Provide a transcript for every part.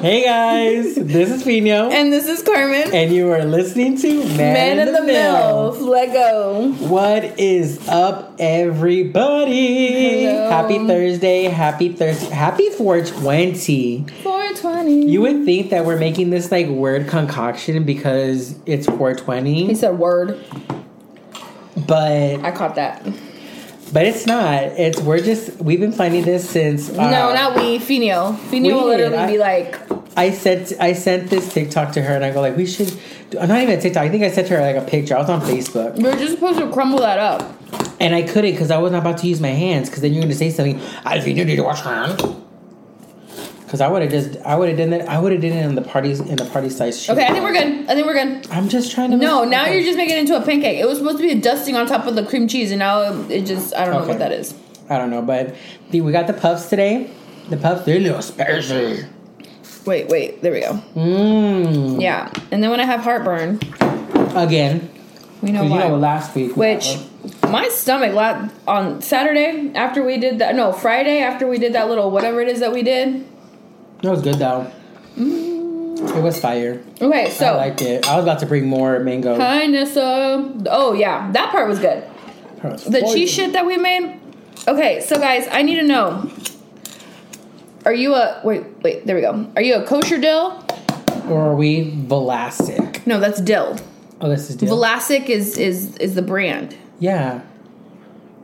Hey guys, this is Pino. And this is Carmen. And you are listening to Man, Man in the, Mill. Mill. Let go. What is up, everybody? Hello. Happy Thursday. Happy Thursday. Happy 420. 420. You would think that we're making this like word concoction because it's 420, He said word. but I caught that. But it's not. It's we're just we've been finding this since. uh, no, not we. Finio. Finio will literally I- be like, I sent I sent this TikTok to her and I go like we should. do- Not even a TikTok. I think I sent her like a picture. I was on Facebook. we're just supposed to crumble that up. And I couldn't because I wasn't about to use my hands because then you're going to say something. I think you need to wash your hands. Because I would have just, I would have done that. I would have done it in the parties in the party size. sheet. Okay, I think we're good. I think we're good. I'm just trying to. No, now you're just making it into a pancake. It was supposed to be a dusting on top of the cream cheese, and now it just, I don't know what that is. I don't know, but the, we got the puffs today. The puffs, they're a little spicy. Wait, wait, there we go. Mmm. Yeah, and then when I have heartburn, Again. we know why. you know, last week. Which my stomach la- on Saturday after we did that no Friday after we did that little whatever it is that we did. It was good though. Mm. It was fire. Okay, so I liked it. I was about to bring more mango. hi Nessa. Oh yeah, that part was good. The cheese shit that we made. Okay, so guys, I need to know. Are you a wait? Wait, there we go. Are you a kosher dill? Or are we Vlasic? No, that's dill. Oh, this is dill. Vlasic is is is the brand. yeah.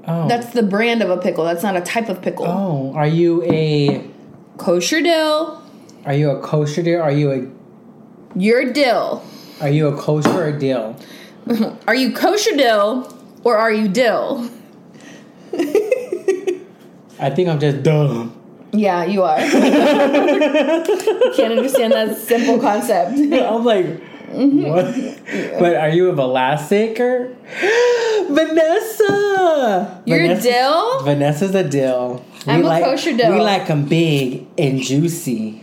Oh. That's the brand of a pickle. That's not a type of pickle. Oh, are you a Kosher dill. are you a kosher deal? Are you a You're dill. are you a kosher or deal? Are you kosher dill or are you dill? I think I'm just dumb. Yeah, you are. Can't understand that simple concept. I'm like, Mm-hmm. what? But are you a Vlasic or Vanessa? You're Vanessa's- dill? Vanessa's a dill. I'm a like, kosher dill. We like them big and juicy.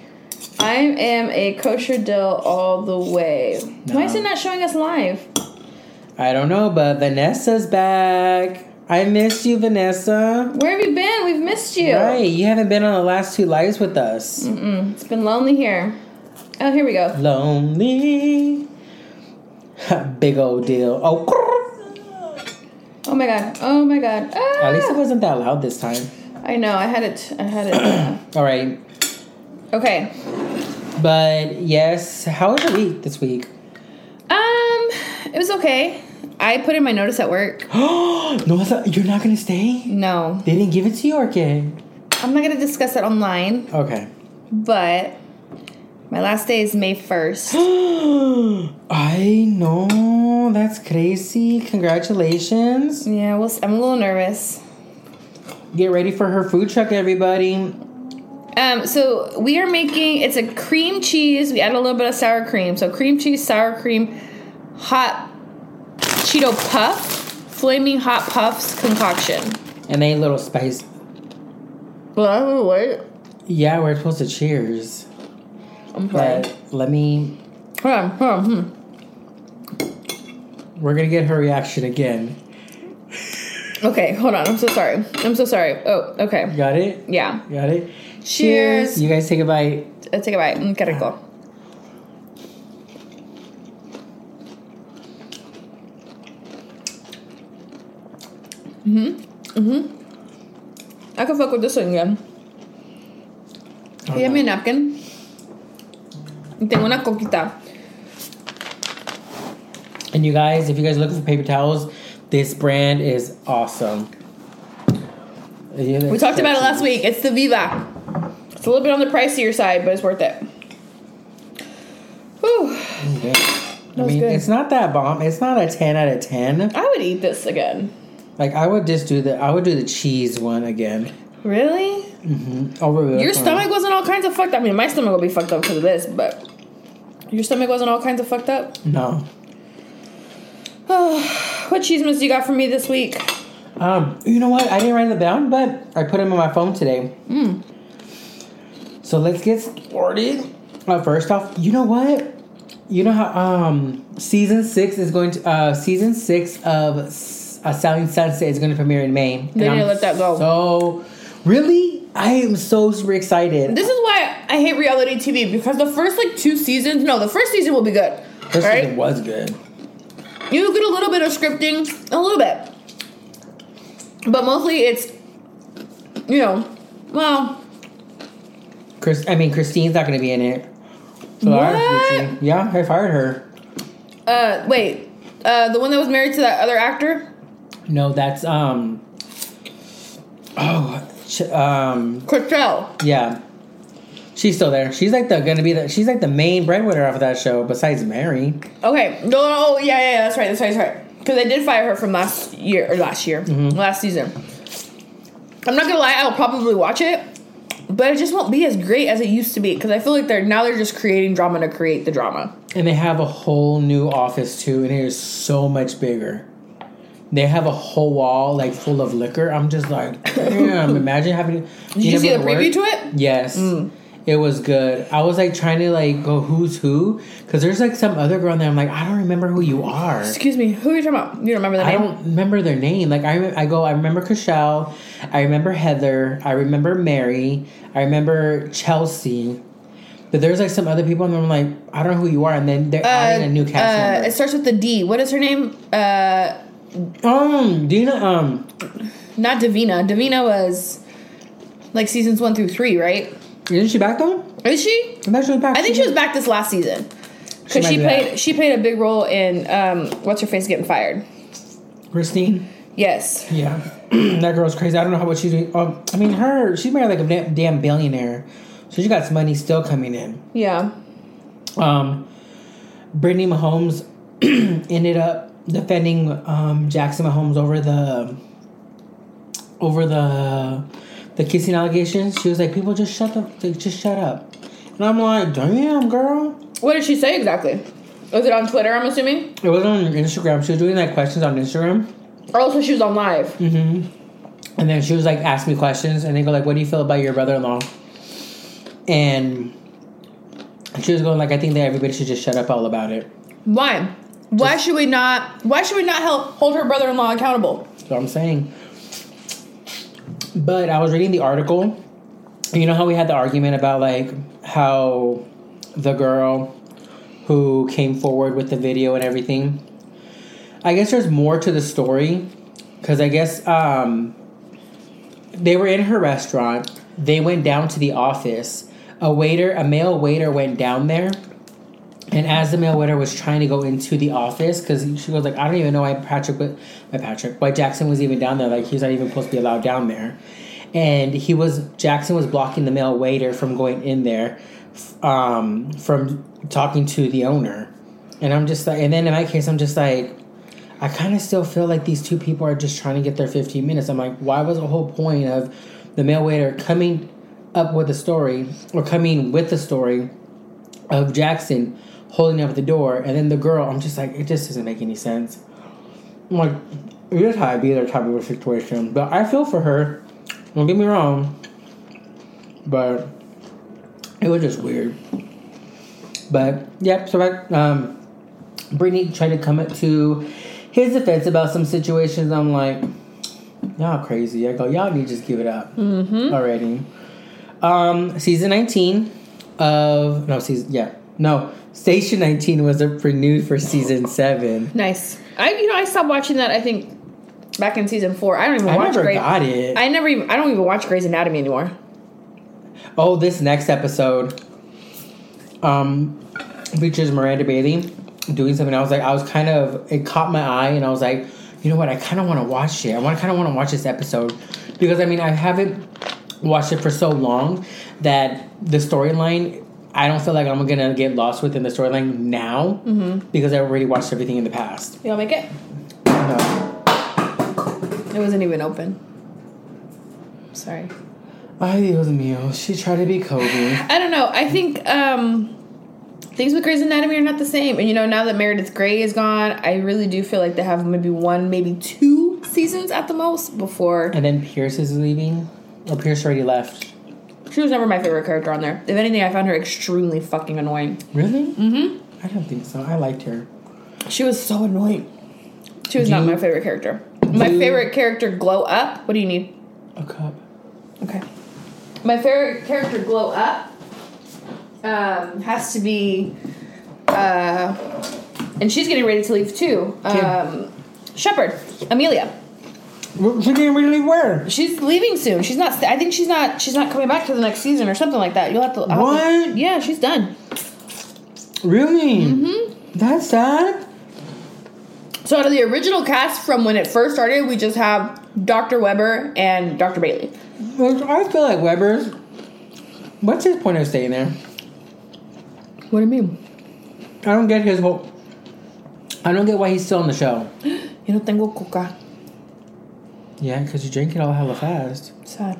I am a kosher dill all the way. Why is No. it not showing us live? I don't know, but Vanessa's back. I miss you, Vanessa. Where have you been? We've missed you. Right, you haven't been on the last two lives with us. Mm, it's been lonely here. Oh, here we go. Lonely. Big old deal. Oh, Oh my god. Oh my god. Ah! at least it wasn't that loud this time. I know. I had it. I had it. uh, All right, okay. but yes, how was your week this week? Um, it was okay. I put in my notice at work. no, I thought you're not gonna stay. No, They didn't give it to you, or okay? I'm not gonna discuss it online. Okay. But my last day is May 1st. I know that's crazy. Congratulations. Yeah, well, I'm a little nervous. Get ready for her food truck, everybody. Um, so we are making it's a cream cheese. We add a little bit of sour cream. So cream cheese, sour cream, hot Cheeto puff, flaming hot puffs concoction. And they little spice. Well, what? Yeah, we're supposed to cheers. I'm sorry. But let me. Hold on, hold on. Hmm. We're gonna get her reaction again. Okay, hold on. I'm so sorry. I'm so sorry. Oh, okay. Got it? Yeah. Got it? Cheers. You guys take a bite. Uh, Take a bite. Mm, qué rico. Mm-hmm. Mm-hmm. I can fuck with this one again. Oh, Give me a napkin. Y Tengo una coquita. And you guys, if you guys are looking for paper towels, this brand is awesome. We talked about it last week. It's the Viva. It's a little bit on the pricier side, but it's worth it. Whew. I mean, good. it's not that bomb. It's not a ten out of ten. I would eat this again. Like I would just do the I would do the cheese one again. Really? Mm-hmm. Over the Your stomach wasn't all kinds of fucked up. I mean, my stomach will be fucked up because of this, but your stomach wasn't all kinds of fucked up. No. what cheese do you got for me this week? Um, you know what? I didn't write them down, but I put them on my phone today. Mm. So let's get started. Uh, first off, you know what? You know how um season six is going to uh season six of uh, Selling Sunset is going to premiere in May. They didn't let that go. So really, I am so super excited. This is why I hate reality TV because the first like two seasons, no, the first season will be good. First right? season was good. You get a little bit of scripting, a little bit. But mostly it's, you know, well, Chris, I mean Christine's not going to be in it. So I- What? yeah, I fired her. uh, wait, uh, the one that was married to that other actor, No, that's um. Oh, um, Chrishell. yeah. She's still there. She's like the gonna be the. She's like the main breadwinner of that show, besides Mary. Okay, no, oh yeah, yeah, yeah, that's right, that's right, that's right. Because I did fire her from last year or last year, mm-hmm. last season. I'm not gonna lie, I'll probably watch it, but it just won't be as great as it used to be. Because I feel like they're now they're just creating drama to create the drama. And they have a whole new office too, and it is so much bigger. They have a whole wall like full of liquor. I'm just like, damn. imagine having. Did you, see the preview to it? Yes. Mm. It was good. I was like trying to like go who's who because there's like some other girl in there. I'm like, I don't remember who you are. Excuse me, who are you talking about? You don't remember the I name? I don't remember their name. Like I, I go, I remember Chrishell, I remember Heather, I remember Mary, I remember Chelsea. But there's like some other people, and I'm like, I don't know who you are. And then they're adding a new cast uh, member. it starts with the D. What is her name? Uh, Um, Dina, um, not Davina. Davina was like seasons one through three, right? Isn't she back though? Is she? I'm not sure back. I think she was back this last season because might she, played back. she played a big role in um, what's her face getting fired. Christine. Yes, Yeah, that girl's crazy. I don't know how what she's doing. Um, I mean, her she's married like a damn, damn billionaire, so she got some money still coming in. yeah. Um, Brittany Mahomes ended up defending um, Jackson Mahomes over the over the the kissing allegations. She was like, "People just shut the like, just shut up," and I'm like, "Damn, girl." What did she say exactly? Was it on Twitter? I'm assuming. It was on Instagram. She was doing like questions on Instagram. Or also she was on live. Mm-hmm. And then she was like, ask me questions, and they go like, "What do you feel about your brother-in-law?" And she was going like, "I think that everybody should just shut up all about it." Why? Why should we not? Why should we not help hold her brother-in-law accountable? That's what I'm saying. But I was reading the article. You know how we had the argument about like how the girl who came forward with the video and everything. I guess there's more to the story because I guess um, they were in her restaurant. They went down to the office. A waiter, a male waiter, went down there and as the male waiter was trying to go into the office, because she was like, I don't even know why Patrick, why Patrick, why Jackson was even down there. Like he's not even supposed to be allowed down there. And he was Jackson was blocking the male waiter from going in there, um, from talking to the owner. And I'm just like, and then in my case, I'm just like, I kind of still feel like these two people are just trying to get their 15 minutes. I'm like, why was the whole point of the male waiter coming up with a story or coming with the story of Jackson holding up the door, and then the girl. I'm just like, it just doesn't make any sense. I'm like, it is how I be there type of a situation, but I feel for her. Don't get me wrong, but it was just weird. But yeah, so I, um, Brittany tried to come up to his defense about some situations. I'm like, y'all crazy. I go, y'all need to just give it up already. Um, season 19 of no season yeah no station 19 was a renewed for season 7 Nice. I you know I stopped watching that. I think back in season four. I don't even i watch never Grey. got it I never even. I don't even watch Grey's Anatomy anymore. oh this next episode um features miranda bailey doing something i was like i was kind of it caught my eye and i was like you know what i kind of want to watch it i want to kind of want to watch this episode because i mean i haven't watched it for so long that the storyline i don't feel like i'm gonna get lost within the storyline now because i already watched everything in the past You will make it? No. It wasn't even open. Sorry. Ay, Dios mío. She tried to be Kobe. I don't know. I think um, things with Grey's Anatomy are not the same. And you know, now that Meredith Grey is gone, I really do feel like they have maybe one, maybe two seasons at the most before. And then Pierce is leaving. Or Pierce already left. She was never my favorite character on there. If anything, I found her extremely fucking annoying. Really? Mm-hmm. I don't think so. I liked her. She was so annoying. She was Do not you- my favorite character. My favorite character glow up. What do you need? A cup. Okay. my favorite character glow up um, has to be, uh, and she's getting ready to leave too. Um, Shepherd, Amelia. She didn't really where? She's leaving soon. She's not. I think she's not. She's not coming back to the next season or something like that. You'll have to. I'll have to- What? yeah, she's done. Really? Mm-hmm. That's sad. So out of the original cast from when it first started, we just have Dr. Weber and Dr. Bailey. I feel like Weber's. What's his point of staying there? What do you mean? I don't get his whole. I don't get why he's still on the show. You no tengo coca. Yeah, because you drink it all hella fast. Sad.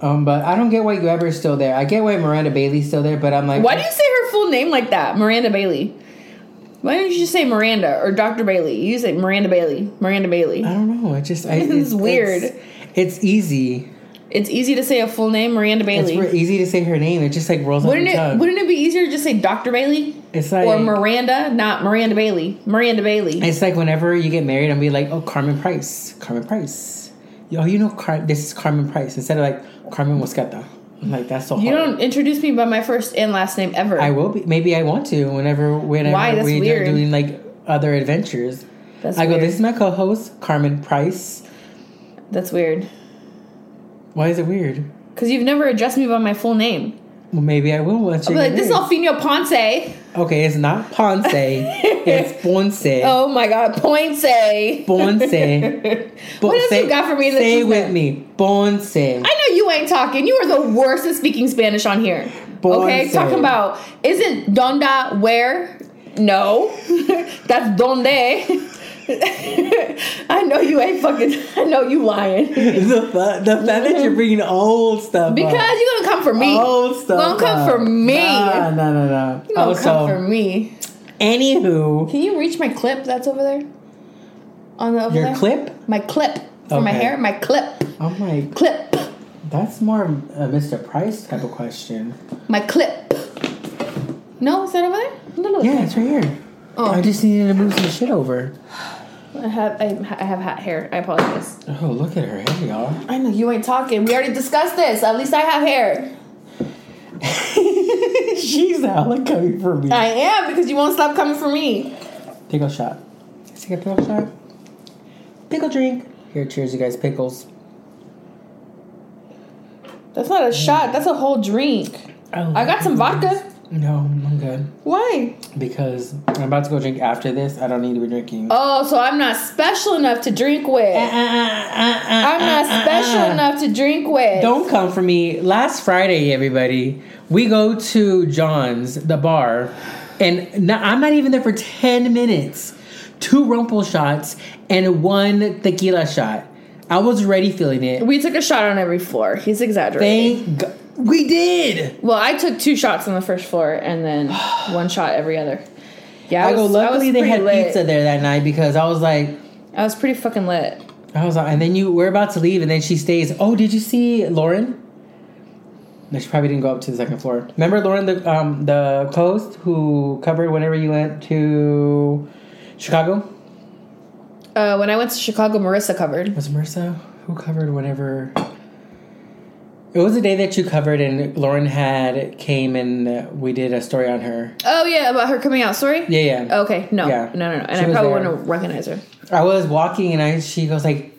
Um, but I don't get why Weber's still there. I get why Miranda Bailey's still there, but I'm like, Why do you say her full name like that? Miranda Bailey. Why don't you just say Miranda or Dr. Bailey? You say Miranda Bailey. Miranda Bailey. I don't know. It just I, It's weird. It's, it's easy. It's easy to say a full name, Miranda It's Bailey. re- easy to say her name. It just like rolls off wouldn't the it tongue. wouldn't it be easier to just say Dr. Bailey? It's like or Miranda, not Miranda Bailey. Miranda Bailey. it's like whenever you get married, I'm be like, oh, Carmen Price, Carmen Price. Oh, you know, Car- this is Carmen Price instead of like Carmen Mosqueta. Like that's so hard. You don't introduce me by my first and last name ever. I will be. Maybe I want to whenever whenever Why? That's we weird. are doing like other adventures. That's I go. This is my co-host Carmen Price. That's weird. Why is it weird? Because you've never addressed me by my full name. Well, maybe I will once I'll you be like, this is. Alfino Ponce. Okay, it's not Ponce. it's Ponce. Oh my god, Ponce. Ponce. What else you got for me that Say with me. Ponce. I know you ain't talking. You are the worst at speaking Spanish on here. Okay, talking about isn't donda where? No, that's donde. I know you ain't fucking. I know you lying the, fa- the fact that you're bringing old stuff because up. you're gonna come for me. old stuff Gonna come up. for me. Nah, no, no, no. You gonna Also, come for me. anywho, Can you reach my clip that's over there? On the over your there? clip. My clip for my hair. My clip. Oh my, Clip. that's more of a Mr. Price type of question. My clip. No, is that over there? No, no. Yeah, it's right here. Oh. I just needed to move some shit over. I have I, I have hat hair. I apologize. Oh, look at her hair, y'all. I know you ain't talking. We already discussed this. At least I have hair. She's hella coming for me. I am because you won't stop coming for me. Pickle shot. Let's take a pickle shot. Pickle drink. Here, cheers, you guys. Pickles. That's not a shot. That's a whole drink. Oh, I got some vodka. No, I'm good. Why? Because I'm about to go drink after this. I don't need to be drinking. Oh, so I'm not special enough to drink with. Uh, uh, uh, I'm not special enough to drink with. Don't come for me. Last Friday, everybody, we go to John's, the bar, and no- I'm not even there for 10 minutes. Two rumple shots and one tequila shot. I was already feeling it. We took a shot on every floor. He's exaggerating. Thank God. We did. Well, I took two shots on the first floor and then one shot every other. Yeah, I, I go. was, Luckily, I they had lit. pizza there that night because I was like, I was pretty fucking lit. I was like, and then you we're about to leave, and then she stays. Oh, did you see Lauren? No, she probably didn't go up to the second floor. Remember Lauren, the um the host who covered whenever you went to Chicago? Uh, when I went to Chicago, Marissa covered. Was Marissa who covered whenever? It was the day that you covered, and Lauren had came and we did a story on her. Oh yeah, about her coming out story. Yeah, yeah. Okay, no, Yeah. no, no, no. And She I probably there. wouldn't recognize her. I was walking and I she goes like,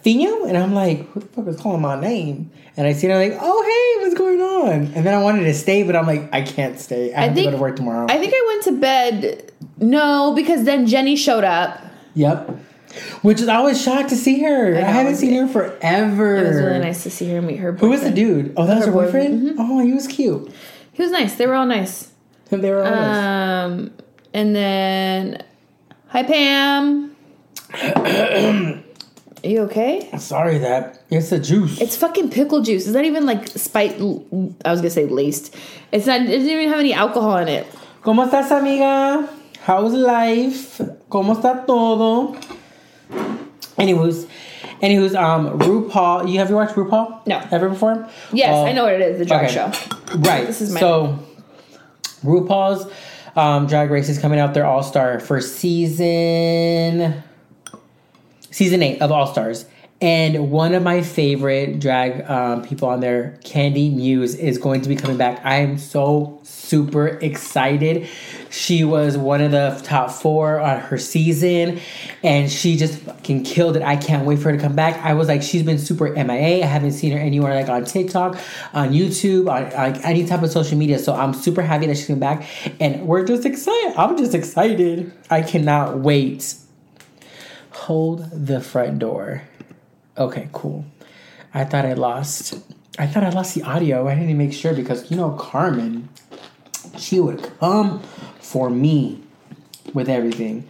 Fino? And I'm like, who the fuck is calling my name? And I see her like, oh hey, what's going on? And then I wanted to stay, but I'm like, I can't stay. I have to go to work tomorrow. I think I went to bed. No, because then Jenny showed up. yep. Which is I was shocked to see her. I, know, haven't seen her forever. It was really nice to see her and meet her. Who was the dude? Oh, that was her Her boyfriend. boyfriend? Oh, he was cute. He was nice. They were all nice. They were all nice. Um, and then, hi Pam. Are you okay? Sorry that it's the juice. It's fucking pickle juice. It's not even like spite. I was gonna say laced. It's not. It doesn't even have any alcohol in it. ¿Cómo estás, amiga? How's life? ¿Cómo está todo? Anywho's, anywho's, um, RuPaul. You have you watched RuPaul? No. Ever before? Yes, Oh, I know what it is. The drag okay. show. Right. This is my- so. RuPaul's um, Drag Race is coming out their All Star for season season eight of All Stars, And one of my favorite drag um, people on there, Kandy Muse, is going to be coming back. I am so super excited. She was one of the top four on her season, and she just fucking killed it. I can't wait for her to come back. I was like, she's been super MIA. I haven't seen her anywhere like on TikTok, on YouTube, on like any type of social media. So I'm super happy that she's coming back, and we're just excited. I'm just excited. I cannot wait. Hold the front door. Okay, cool. I thought I lost. I thought I lost the audio. I didn't make sure because you know Carmen, she would come for me with everything.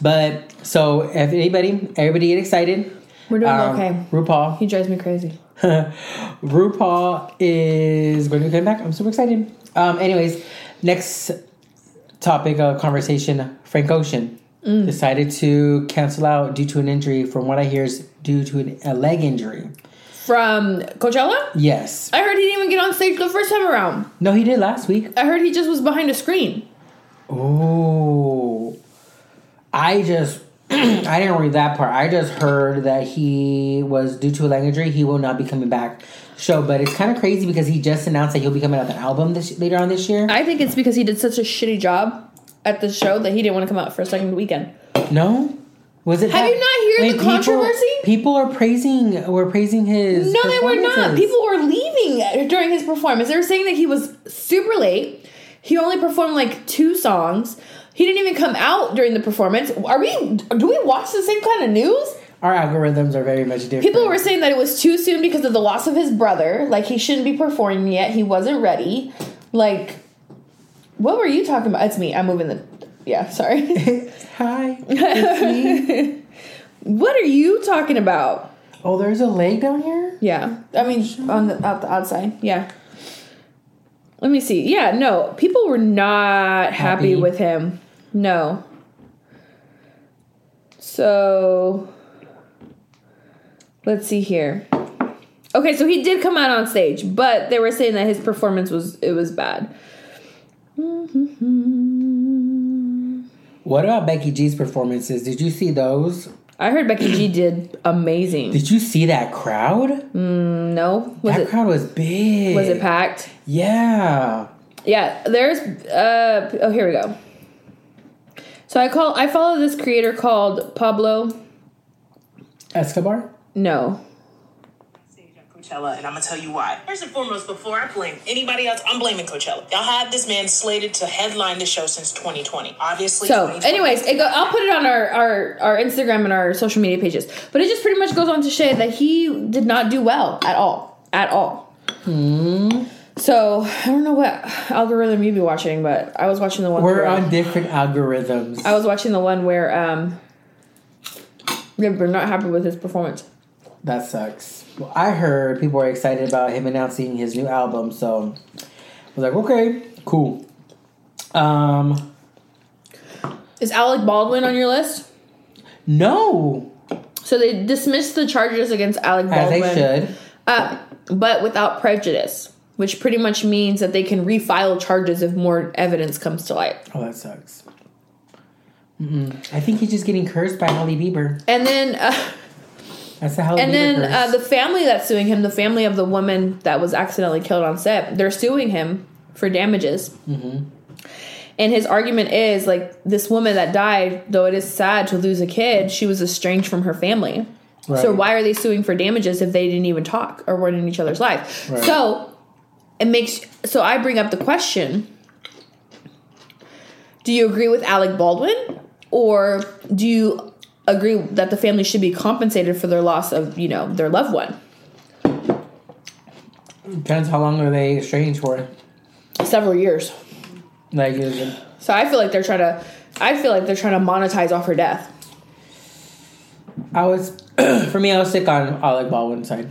But so if anybody, everybody get excited. We're doing Um, okay. RuPaul. He drives me crazy. RuPaul is going to come back. I'm super excited. Um, anyways, next topic of conversation: Frank Ocean Mm. decided to cancel out due to an injury. From what I hear, is due to an, a leg injury. From Coachella? Yes. I heard he didn't even get on stage the first time around. No, he did last week. I heard he just was behind a screen. Oh, I just I didn't read that part. I just heard that he was due to a leg injury. He will not be coming back. Show, but it's kind of crazy because he just announced that he'll be coming out with an album this later on this year. I think it's because he did such a shitty job at the show that he didn't want to come out for a second weekend. No, was it? Have you not heard the controversy? People are praising. Were praising his. No, they were not. People were leaving during his performance. They were saying that he was super late. He only performed like two songs. He didn't even come out during the performance. Are we? Do we watch the same kind of news? Our algorithms are very much different. People were saying that it was too soon because of the loss of his brother. Like he shouldn't be performing yet. He wasn't ready. Like, what were you talking about? It's me. I'm moving the. Yeah, sorry. Hi, it's me. what are you talking about? Oh, there's a leg down here. Yeah, I mean on the out the outside. Yeah. Let me see. Yeah, no, people were not happy, Happy? with him. No. So let's see here. Okay, so he did come out on stage, but they were saying that his performance was it was bad. What about Becky G's performances? Did you see those? I heard Becky G did amazing. Did you see that crowd? No, was that it crowd was big. was it packed? Yeah. Yeah, there's uh oh here we go. So I call I follow this creator called Pablo Escobar? No. Stage at Coachella, and I'm gonna tell you why. First and foremost, before I blame anybody else, I'm blaming Coachella. Y'all had this man slated to headline the show since 2020. Obviously, So 2020 anyways, it go, I'll put it on our, our our Instagram and our social media pages. But it just pretty much goes on to say that he did not do well at all. At all. Hmm. So I don't know what algorithm you'd be watching, but I was watching the one where We're where- on different algorithms. I was watching the one where um they were not happy with his performance. That sucks. I heard people were excited about him announcing his new album, so I was like, okay, cool. Um, Is Alec Baldwin on your list? no, So they dismissed the charges against Alec Baldwin. as they should. Uh, but without prejudice, which pretty much means that they can refile charges if more evidence comes to light. Oh, that sucks. Mm-mm. I think he's just getting cursed by Holly Bieber. And then, uh, That's the and then uh, the family that's suing him, the family of the woman that was accidentally killed on set, they're suing him for damages. Mm-hmm. And his argument is like this woman that died, though it is sad to lose a kid, she was estranged from her family. So why are they suing for damages if they didn't even talk or weren't in each other's life? Right. So it makes so I bring up the question: Do you agree with Alec Baldwin, or do you agree that the family should be compensated for their loss of you know their loved one? Depends how long are they estranged for. Several years. Like, is So I feel like they're trying to. I feel like they're trying to monetize off her death. I was, for me, I was sick on Alec Baldwin's side.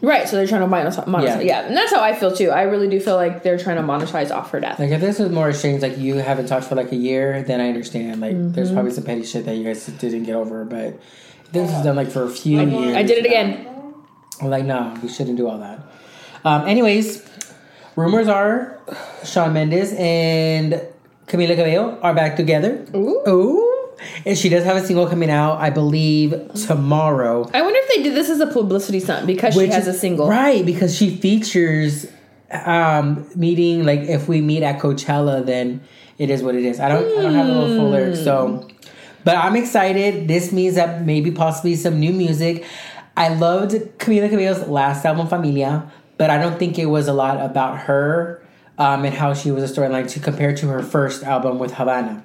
Right, so they're trying to monetize. monetize Yeah. yeah. and that's how I feel too. I really do feel like they're trying to monetize off her death. Like, if this was more estranged, like you haven't talked for like a year, then I understand. Like, Mm-hmm. there's probably some petty shit that you guys didn't get over, but this is done like for a few years. I did it again. I'm like, no, we shouldn't do all that. Um, anyways, rumors are Shawn Mendes and Camila Cabello are back together. Ooh. Ooh. And she does have a single coming out, I believe, tomorrow. I wonder if they did this as a publicity stunt because she has is- a single. right? Because she features um meeting like if we meet at Coachella, then it is what it is. I don't I don't have a little full lyrics, so but I'm excited. This means that maybe possibly some new music. I loved Camila Cabello's last album, Familia, but I don't think it was a lot about her um, and how she was a storyline to compare to her first album with Havana.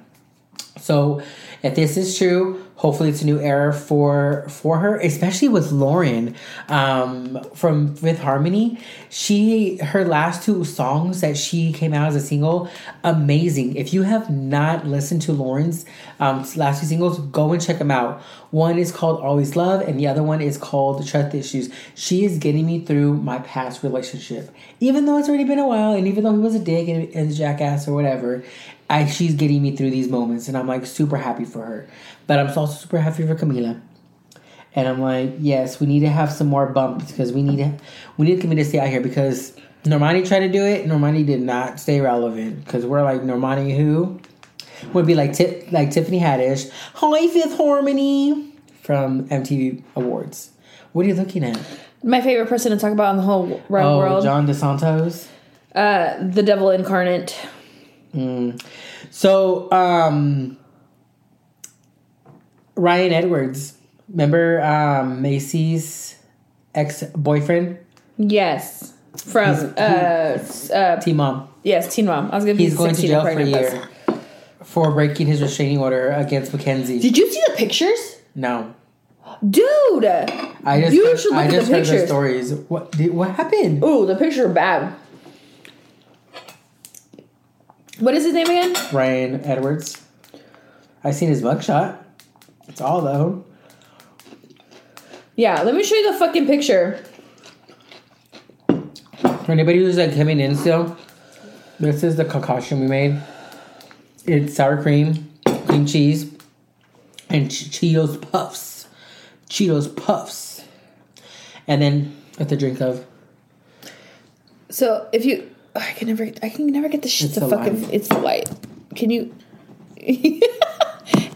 So if this is true, hopefully it's a new era for for her, especially with Lauren um, from Fifth Harmony. She her last two songs that she came out as a single, amazing. If you have not listened to Lauren's um, last two singles, go and check them out. One is called Always Love, and the other one is called Trust Issues. She is getting me through my past relationship, even though it's already been a while, and even though he was a dick and, and jackass or whatever. I, she's getting me through these moments, and I'm like super happy for her. But I'm also super happy for Camila. And I'm like, yes, we need to have some more bumps because we need to, we need Camila to stay out here because Normani tried to do it. Normani did not stay relevant because we're like Normani who would be like Tip, like Tiffany Haddish, Hi Fifth Harmony from MTV Awards. What are you looking at? My favorite person to talk about in the whole round Oh, world. John DeSantos. Uh, the devil incarnate. So, um, Ryan Edwards, remember um, Maci's ex boyfriend, Yes. From uh, s- uh T Mom. yes, Teen Mom. I was gonna be He's going to jail for a year for breaking his restraining order against Mackenzie. Did you see the pictures? no, Dude! I just You heard, should look I at the just heard the stories. What did, what happened? Oh, the pictures are bad. What is his name again? Ryan Edwards. I seen his mugshot. It's all though. Yeah, let me show you the fucking picture. For anybody who's like coming in still, this is the concoction we made. It's sour cream, cream cheese, and Ch- Cheetos puffs. Cheetos puffs. And then with the drink of So if you, I can never, I can never get the shit It's to the fucking. light. It's the light. Can you?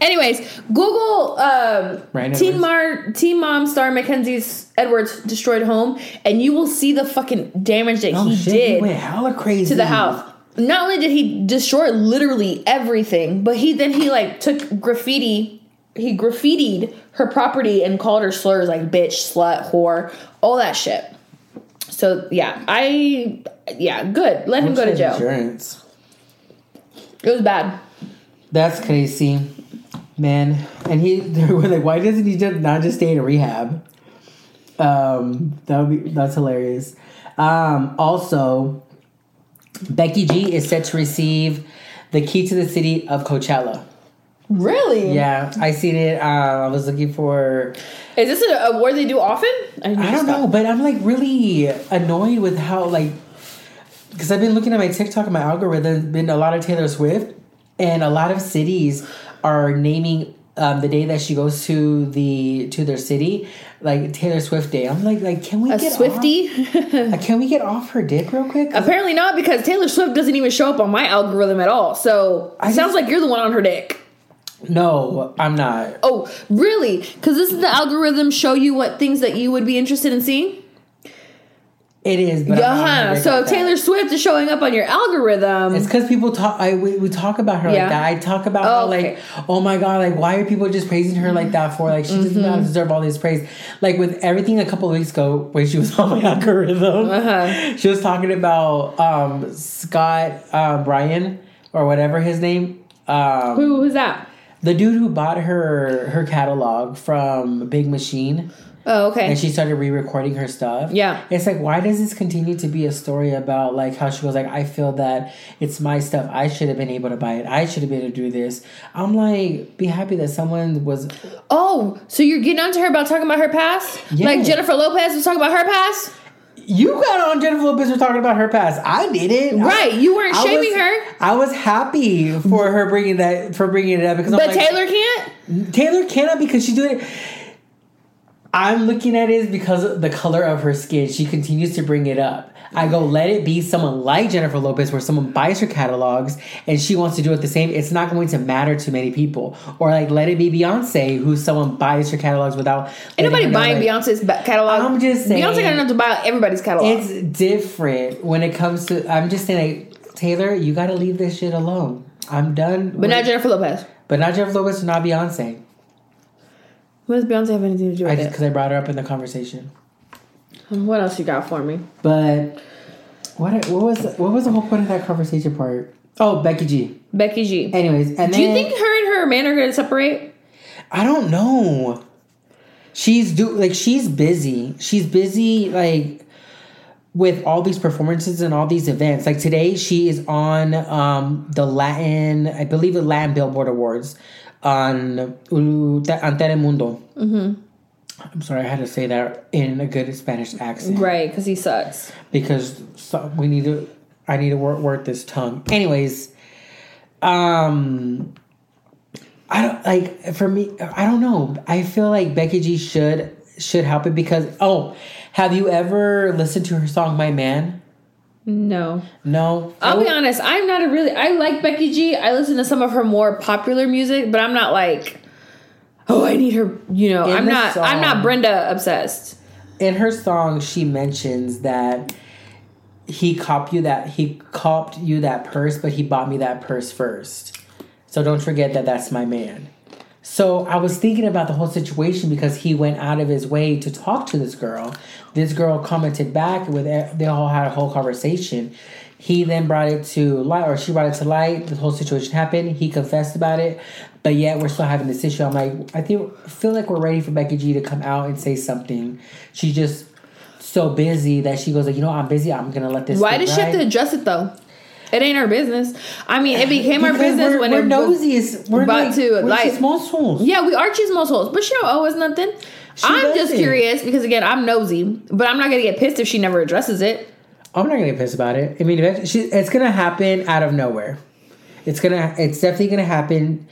Anyways, Google um, Ryan Teen Edwards. Mar Teen Mom star Mackenzie's Edwards destroyed home, and you will see the fucking damage that oh he shit, did he went hella crazy to the house. Not only did he destroy literally everything, but he then he like took graffiti. He graffitied her property and called her slurs like bitch, slut, whore, all that shit. So yeah, I yeah, good. Let him go to jail. Insurance. It was bad. That's crazy, man. And he, they were like, why doesn't he just not just stay in rehab? Um, that would be that's hilarious. Um, also, Becky G is set to receive the key to the city of Coachella. Really? Yeah, I seen it. Um, I was looking for. Is this an award they do often? I don't know, but I'm like really annoyed with how like because I've been looking at my TikTok and my algorithm. Been a lot of Taylor Swift, and a lot of cities are naming um, the day that she goes to the to their city like Taylor Swift Day. I'm like, like can we A get Swifty? Off, like, can we get off her dick real quick? Apparently not, because Taylor Swift doesn't even show up on my algorithm at all. So I it sounds just- like you're the one on her dick. no, I'm not. Oh, really? Because this is the algorithm show you what things that you would be interested in seeing. It is, but Yeah. So like that. Taylor Swift is showing up on your algorithm. It's because people talk. I we, we talk about her Yeah. like that. I talk about Oh, how okay. like, oh my god, like why are people just praising her like that for? Like she does Mm-hmm. not deserve all this praise. Like with everything a couple of weeks ago when she was on my algorithm, Uh-huh. she was talking about um Scott uh, Bryan or whatever his name. Um, Who who's that? the dude who bought her her catalog from Big Machine Oh, okay. and she started re-recording her stuff. Yeah. It's like why does this continue to be a story about like how she goes like I feel that it's my stuff. I should have been able to buy it. I should have been able to do this. I'm like be happy that someone was oh, so you're getting onto her about talking about her past? Yeah. Like Jennifer Lopez was talking about her past? you got on Jennifer Lopez for talking about her past. I did it. Right. You weren't I shaming was- her. I was happy for her bringing that for bringing it up because But I'm like, Taylor can't? Taylor cannot because she's doing it. I'm looking at it because of the color of her skin. She continues to bring it up. I go, let it be someone like Jennifer Lopez, where someone buys her catalogs and she wants to do it the same. It's not going to matter to many people. Or like, let it be Beyonce, who someone buys her catalogs without. Ain't nobody letting her know, buying like, Beyonce's catalog. I'm just saying- Beyonce got enough to buy everybody's catalog. It's different when it comes to. I'm just saying, like, Taylor, you got to leave this shit alone. I'm done. but not Jennifer Lopez. but not Jennifer Lopez, not Beyonce. What does Beyonce have anything to do I with just it? because I brought her up in the conversation. What else you got for me? But what what was what was the whole point of that conversation part? Oh, Becky G. Becky G. Anyways, and Do you think her and her man are going to separate? I don't know. She's do like she's busy. She's busy like with all these performances and all these events. Like today, she is on um the Latin, I believe the Latin Billboard Awards on on Telemundo. Mm-hmm. I'm sorry, I had to say that in a good Spanish accent Right, because he sucks. because so, we need to. I need to work, work this tongue. Anyways, um, I don't like for me. I don't know. I feel like Becky G should should help it because oh, have you ever listened to her song "My Man"? No. No, I'll be honest, I'm not a really I like Becky G. I listen to some of her more popular music, but I'm not like oh, I need her, you know, In I'm not I'm not Brenda obsessed. in her song she mentions that he cop you that he copped you that purse but he bought me that purse first so don't forget that that's my man so i was thinking about the whole situation because he went out of his way to talk to this girl. This girl commented back with they all had a whole conversation. He then brought it to light or she brought it to light. The whole situation happened. He confessed about it. But yet we're still having this issue. I'm like i think feel like we're ready for becky g to come out and say something. She's just so busy that she goes like you know i'm busy. I'm gonna let this Why does she have to address it though? It ain't our business. I mean, it became our business we're, when we're it was- nosy as we're about like, to, we're like- chismosos. Yeah, we are chismosos, but she don't owe us nothing. She I'm just doesn't. curious because again, I'm nosy, but I'm not gonna get pissed if she never addresses it. I'm not gonna get pissed about it. I mean, she, it's gonna happen out of nowhere. It's gonna, it's definitely gonna happen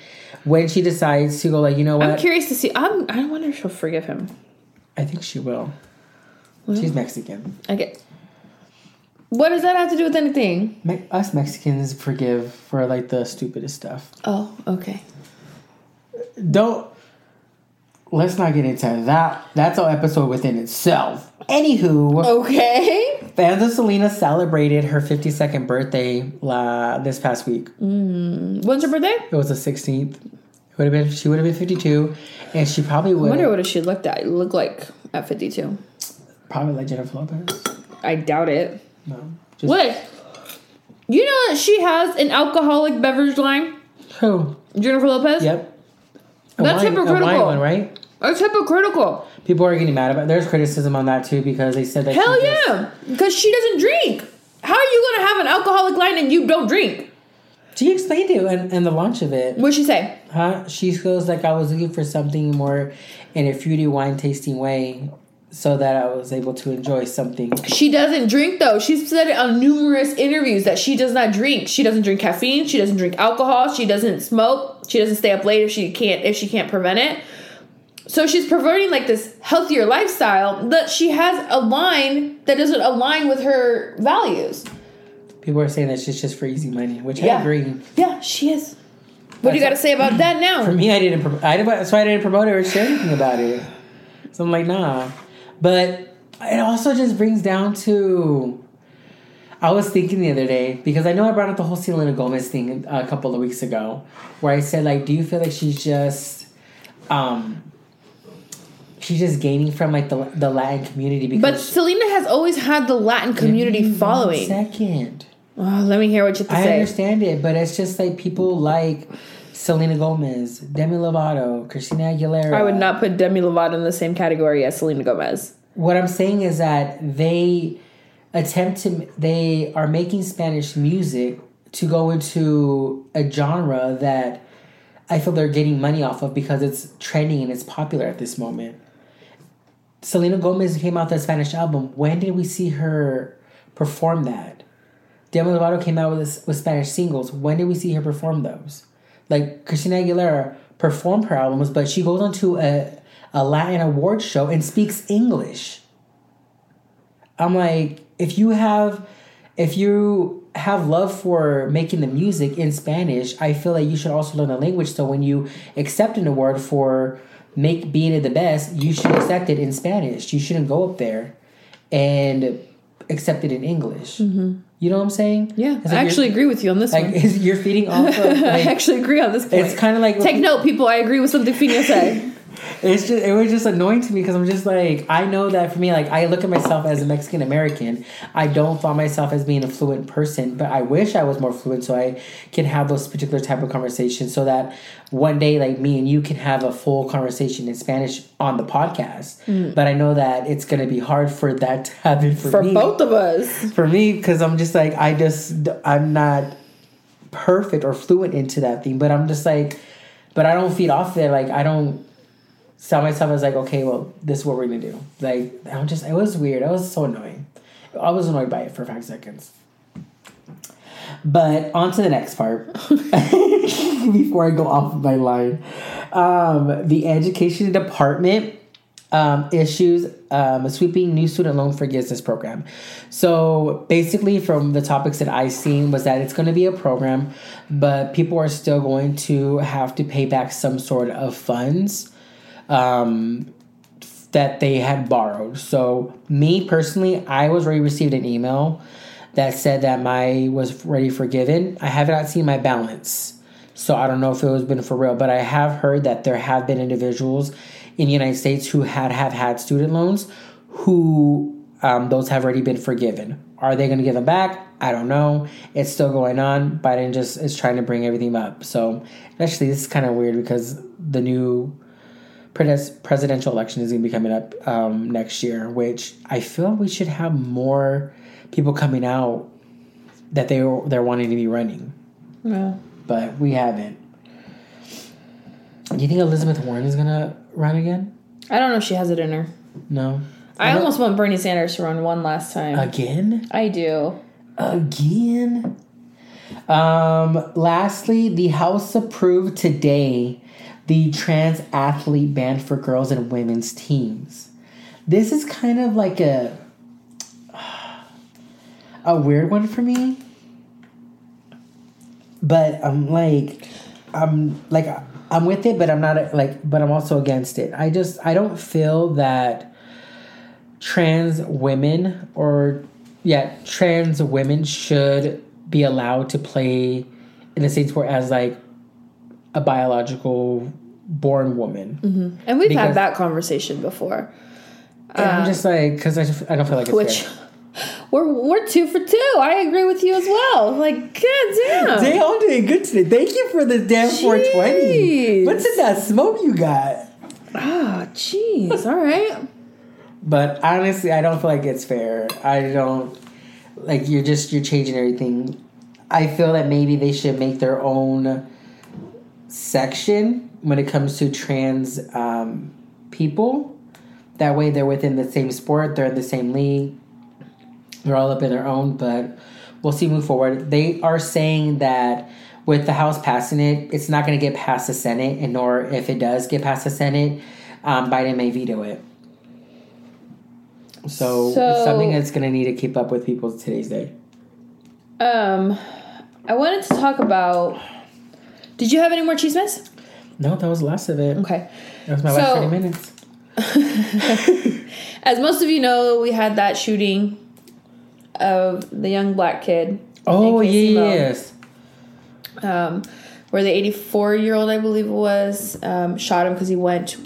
when she decides to go. Like, you know what? I'm curious to see. I'm, I wonder if she'll forgive him. I think she will. She's Mexican. I get. What does that have to do with anything? Me- us Mexicans forgive for like the stupidest stuff. Oh, okay. Don't. Let's not get into that. That's an episode within itself. Anywho, Okay. fans of Selena celebrated her 52nd birthday la, this past week. Mm. When's her birthday? It was the 16th. It would have been she would have been 52, and she probably I would wonder have what she looked at. Look like at 52. probably like Jennifer Lopez. I doubt it. No, just What? You know that she has an alcoholic beverage line, who? Jennifer Lopez. Yep. A That's wine- a wine hypocritical. one, right? That's hypocritical. People are getting mad about. It. There's criticism on that too because they said that. Hell yeah, because she doesn't drink. How are you gonna have an alcoholic line and you don't drink? She explained it in, in the launch of it. What'd she say? Huh? She feels like I was looking for something more in a fruity wine tasting way, so that I was able to enjoy something. She doesn't drink though. She's said it on numerous interviews that she does not drink. She doesn't drink caffeine. She doesn't drink alcohol. She doesn't smoke. She doesn't stay up late if she can't if she can't prevent it. So she's perverting like this healthier lifestyle that she has a line that doesn't align with her values. People are saying that she's just for easy money, which Yeah. I agree. Yeah, she is. What do you got to say about that now? For me, I didn't. pro- I didn't. That's why I didn't promote it or say anything about it. So I'm like, nah. But it also just brings down to. I was thinking the other day because I know I brought up the whole Selena Gomez thing a couple of weeks ago, where I said like, do you feel like she's just, um, she's just gaining from like the the Latin community because. But Selena has always had the Latin community following. Second. Oh, let me hear what you have to I say. understand it, but it's just like people like Selena Gomez, Demi Lovato, Christina Aguilera. I would not put Demi Lovato in the same category as Selena Gomez. What I'm saying is that they attempt to, they are making Spanish music to go into a genre that I feel they're getting money off of because it's trending and it's popular at this moment. Selena Gomez came out with a Spanish album. When did we see her perform that? Demi Lovato came out with with Spanish singles. When did we see her perform those? Like Christina Aguilera performed her albums, but she goes onto a a Latin award show and speaks English. I'm like, if you have, if you have love for making the music in Spanish, I feel like you should also learn the language. So when you accept an award for make being it the best, you should accept it in Spanish. You shouldn't go up there and accept it in English. Mm-hmm. You know what I'm saying? Yeah, like I actually agree with you on this Like one. you're feeding off of. I actually agree on this point. it's kind of like Take note, people. I agree with something Fina said. It's just it was just annoying to me because I'm just like I know that for me like I look at myself as a Mexican American. I don't find myself as being a fluent person, but I wish I was more fluent so I can have those particular type of conversations so that one day like me and you can have a full conversation in Spanish on the podcast. Mm. But I know that it's gonna be hard for that to happen for, For me. both of us. For me, because I'm just like I just I'm not perfect or fluent into that thing, but I'm just like, but I don't feed off it. Like I don't tell myself as like, okay, well, this is what we're gonna do. Like I'm just, it was weird. I was so annoying. I was annoyed by it for five seconds. But on to the next part. Before I go off of my line, um, the education department um, issues um, a sweeping new student loan forgiveness program. So basically, from the topics that I've seen was that it's going to be a program, but people are still going to have to pay back some sort of funds um, that they had borrowed. So me personally, I was already received an email that said that my was already forgiven. I have not seen my balance. So I don't know if it was been for real, but I have heard that there have been individuals in the United States who had have had student loans who um, those have already been forgiven. Are they going to give them back? I don't know. It's still going on. Biden just is trying to bring everything up. So actually, this is kind of weird because the new presidential election is going to be coming up um, next year, which I feel we should have more people coming out that they they're wanting to be running, Yeah. but we haven't. Do you think Elizabeth Warren is gonna run again? I don't know if she has it in her. No. I don't- almost want Bernie Sanders to run one last time. again. I do. Again. Um, lastly, the House approved today the trans athlete ban for girls and women's teams. This is kind of like a a weird one for me. But I'm like I'm like I'm with it, but I'm not like but I'm also against it. I just I don't feel that trans women or yeah, trans women should be allowed to play in the same sport as like a biological born woman. And we've Because- had that conversation before. And I'm just like, because I, I don't feel like it's Which fair. we're we're two for two. I agree with you as well. Like, god damn. They all doing good today. Thank you for the damn 420. What's in that smoke you got? Ah, jeez. All right. But honestly, I don't feel like it's fair. I don't like you're just you're changing everything. I feel that maybe they should make their own section when it comes to trans um, people. That way, they're within the same sport. They're in the same league. They're all up in their own. But we'll see move forward. They are saying that with the House passing it, it's not going to get past the Senate, and nor if it does get past the Senate, um, Biden may veto it. So, So- it's something that's going to need to keep up with people today's day. Um, I wanted to talk about. Did you have any more chismes? No, that was the last of it. Okay. That was my So- last 30 minutes. As most of you know, we had that shooting of the young black kid. Oh, yes. um, where the 84 year old, I believe it was, um, shot him because he went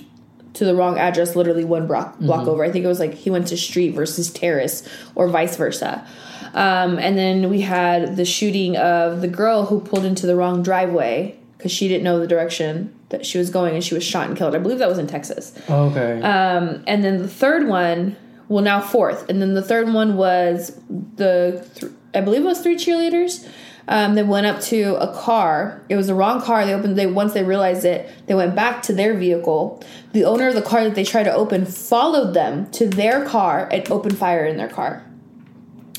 to the wrong address, literally one block, block over. I think it was like he went to street versus terrace or vice versa. Um, and then we had the shooting of the girl who pulled into the wrong driveway because she didn't know the direction that she was going and she was shot and killed. I believe that was in Texas. Okay. Um, and then the third one, well, now fourth. And then the third one was the, th- I believe it was three cheerleaders. Um, they went up to a car. It was the wrong car. They opened. They once they realized it, they went back to their vehicle. The owner of the car that they tried to open followed them to their car and opened fire in their car.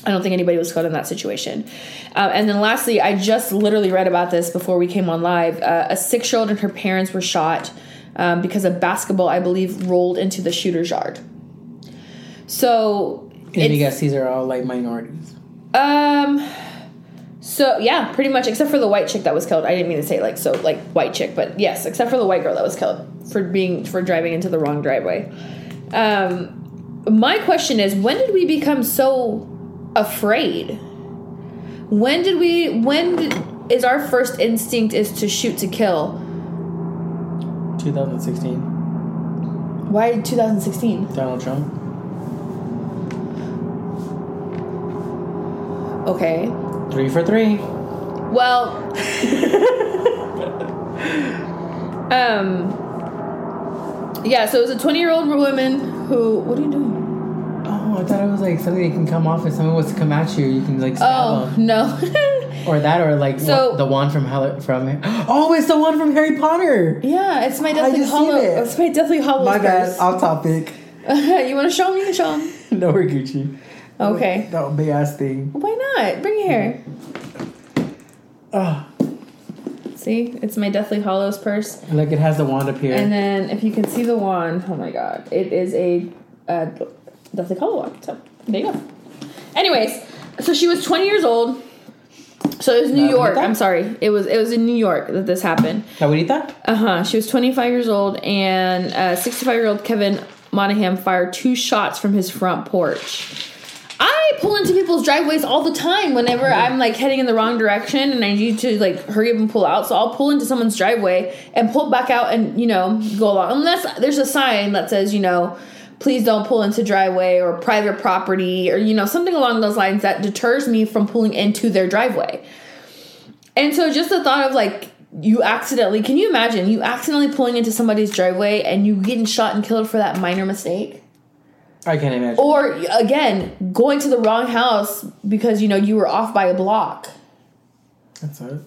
I don't think anybody was killed in that situation. Um, and then lastly, I just literally read about this before we came on live. Uh, a six year old and her parents were shot um, because a basketball, I believe, rolled into the shooter's yard. So And you guess these are all like minorities. um. So yeah, pretty much except for the white chick that was killed. I didn't mean to say like so like white chick, but yes, except for the white girl that was killed for being for driving into the wrong driveway. Um, my question is, when did we become so afraid? When did we? When did, is our first instinct is to shoot to kill? 2016. Why 2016? Donald Trump. Okay. Three for three. Well, um, yeah. So it was a 20 year old woman who. What are you doing? I thought it was like something that can come off if someone was to come at you, you can like stab Oh them. no. Or that, or like So- what- the one from Hell from. Oh, it's the one from Harry Potter. yeah, it's my Deathly just Hallow. it. It's my Deathly Hallow. My bad. Off topic. you want to show me? Show 'em. no, we're Gucci. Okay. That big ass thing. Why not? Bring it here. Oh, See, it's my Deathly Hallows purse. like it has the wand up here. And then if you can see the wand, oh my god, it is a uh, Deathly Hallow wand. So there you go. Anyways, so she was 20 years old. So it was New York. bonita? I'm sorry. It was it was in New York that this happened. Abuelita? Uh huh. She was 25 years old, and 65 year old Kevin Monahan fired two shots from his front porch. I pull into people's driveways all the time whenever I'm like heading in the wrong direction and I need to like hurry up and pull out. So I'll pull into someone's driveway and pull back out and you know go along. Unless there's a sign that says you know please don't pull into driveway or private property or you know something along those lines that deters me from pulling into their driveway. And so just the thought of like you accidentally can you imagine you accidentally pulling into somebody's driveway and you getting shot and killed for that minor mistake? I can't imagine. Or again, going to the wrong house because you know you were off by a block. That's it.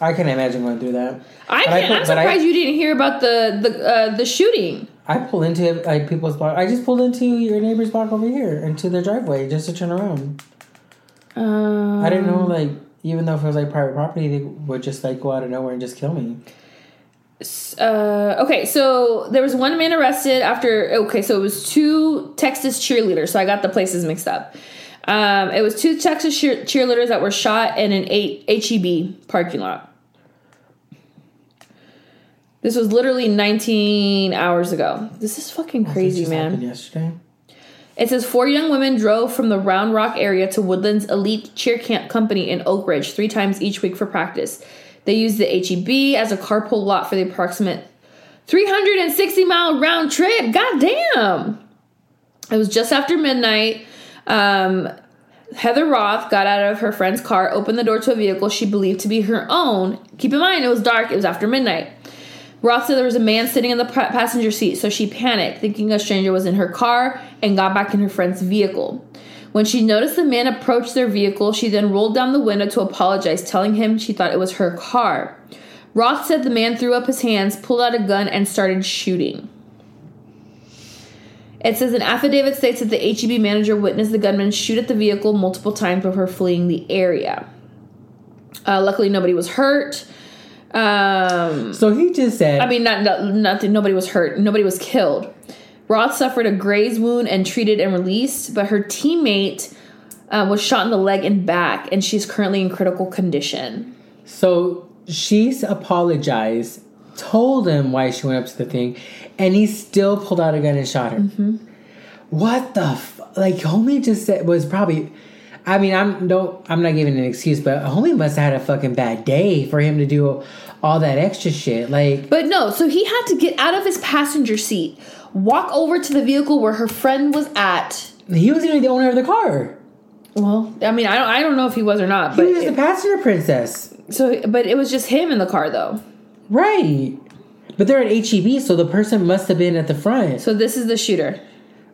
I can't imagine going through that. I But can't, I'm but I- surprised you didn't hear about the the uh, the shooting. I pull into like people's block. I just pulled into your neighbor's block over here, into their driveway, just to turn around. Um, I didn't know like even though if it was like private property, they would just like go out of nowhere and just kill me. Uh, okay, so there was one man arrested after. Okay, so it was two Texas cheerleaders. So I got the places mixed up. Um, it was two Texas cheer- cheerleaders that were shot in an eight HEB parking lot. This was literally 19 hours ago. This is fucking crazy, man. happened Yesterday. It says four young women drove from the Round Rock area to Woodland's elite cheer camp company in Oak Ridge three times each week for practice. They used the HEB as a carpool lot for the approximate 360 mile round trip. God damn! It was just after midnight. Um, Heather Roth got out of her friend's car, opened the door to a vehicle she believed to be her own. Keep in mind, it was dark, it was after midnight. Roth said there was a man sitting in the passenger seat, so she panicked, thinking a stranger was in her car, and got back in her friend's vehicle. When she noticed the man approach their vehicle, she then rolled down the window to apologize, telling him she thought it was her car. Roth said the man threw up his hands, pulled out a gun, and started shooting. It says an affidavit states that the HEB manager witnessed the gunman shoot at the vehicle multiple times before fleeing the area. Uh, luckily, nobody was hurt. Um, So he just said. I mean, not, not nothing. Nobody was hurt. Nobody was killed. Roth suffered a graze wound and treated and released, but her teammate uh, was shot in the leg and back, and she's currently in critical condition. So she's apologized, told him why she went up to the thing, and he still pulled out a gun and shot her. Mm-hmm. What the f- like? Homie just said was probably. I mean, I'm don't. I'm not giving an excuse, but homie must have had a fucking bad day for him to do all that extra shit. Like, But no, so he had to get out of his passenger seat, walk over to the vehicle where her friend was at. he wasn't even the owner of the car. Well, I mean, I don't, I don't know if he was or not, But He but was it- the passenger princess, so, but it was just him in the car though. right? But they're at HEB, so the person must have been at the front. So this is the shooter.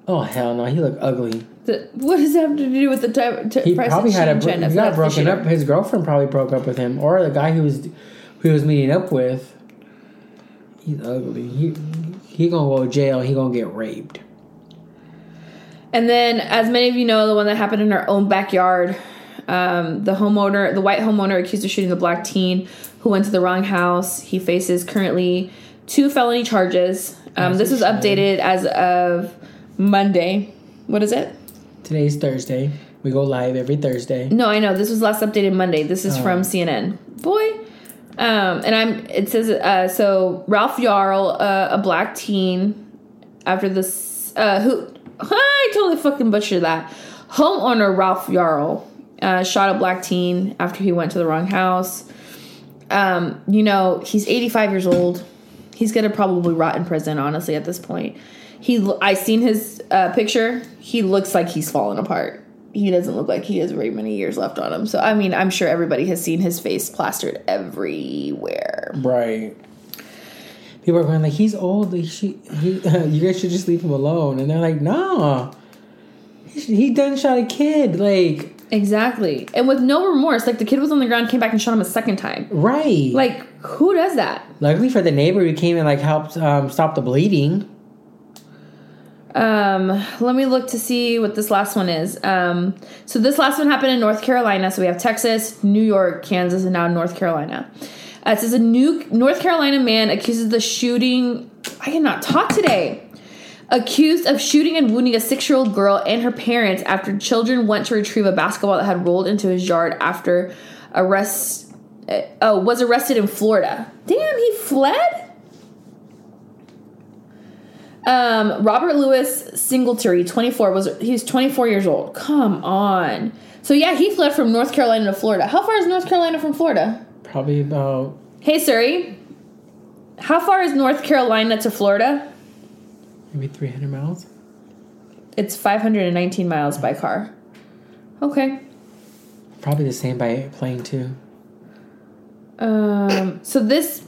Oh hell no, he looked ugly. The, what does that have to do with the type? T- He price probably of had a bro- he got broken up. His girlfriend probably broke up with him, or the guy who was who he was meeting up with. He's ugly. He he gonna go to jail. He gonna get raped. And then, as many of you know, the one that happened in our own backyard, um, the homeowner, the white homeowner accused of shooting the black teen who went to the wrong house. He faces currently two felony charges. Um, this was updated as of Monday. What is it? Today's Thursday. We go live every Thursday. No, I know. This was last updated Monday. This is Oh. from CNN. Boy. Um, and I'm. It says uh, so. Ralph Yarl, uh, a black teen, after this, uh, who I totally fucking butchered that. Homeowner Ralph Yarl uh, shot a black teen after he went to the wrong house. Um, you know, he's 85 years old. He's gonna probably rot in prison. Honestly, at this point, he. I seen his uh, picture. He looks like he's falling apart. He doesn't look like he has very many years left on him. So I mean, I'm sure everybody has seen his face plastered everywhere. Right. People are going like, he's old. He, should, he, you guys should just leave him alone. And they're like, nah. He, he done shot a kid. Like, Exactly, and with no remorse. Like the kid was on the ground, came back and shot him a second time. right. Like who does that? luckily for the neighbor who came and like helped um, stop the bleeding. Um, let me look to see what this last one is. Um, so this last one happened in North Carolina. So we have Texas, New York, Kansas, and now North Carolina. Uh, it says a new North Carolina man accuses the shooting. I cannot talk today. Accused of shooting and wounding a six-year-old girl and her parents after children went to retrieve a basketball that had rolled into his yard after arrest. Uh, oh, was arrested in Florida. Damn, he fled. Um, Robert Lewis Singletary, 24, was he was 24 years old. Come on. So yeah, he fled from North Carolina to Florida. How far is North Carolina from Florida? Probably about Hey Siri, how far is North Carolina to Florida? maybe 300 miles. It's 519 miles by car. Okay. Probably the same by plane, too. Um, so this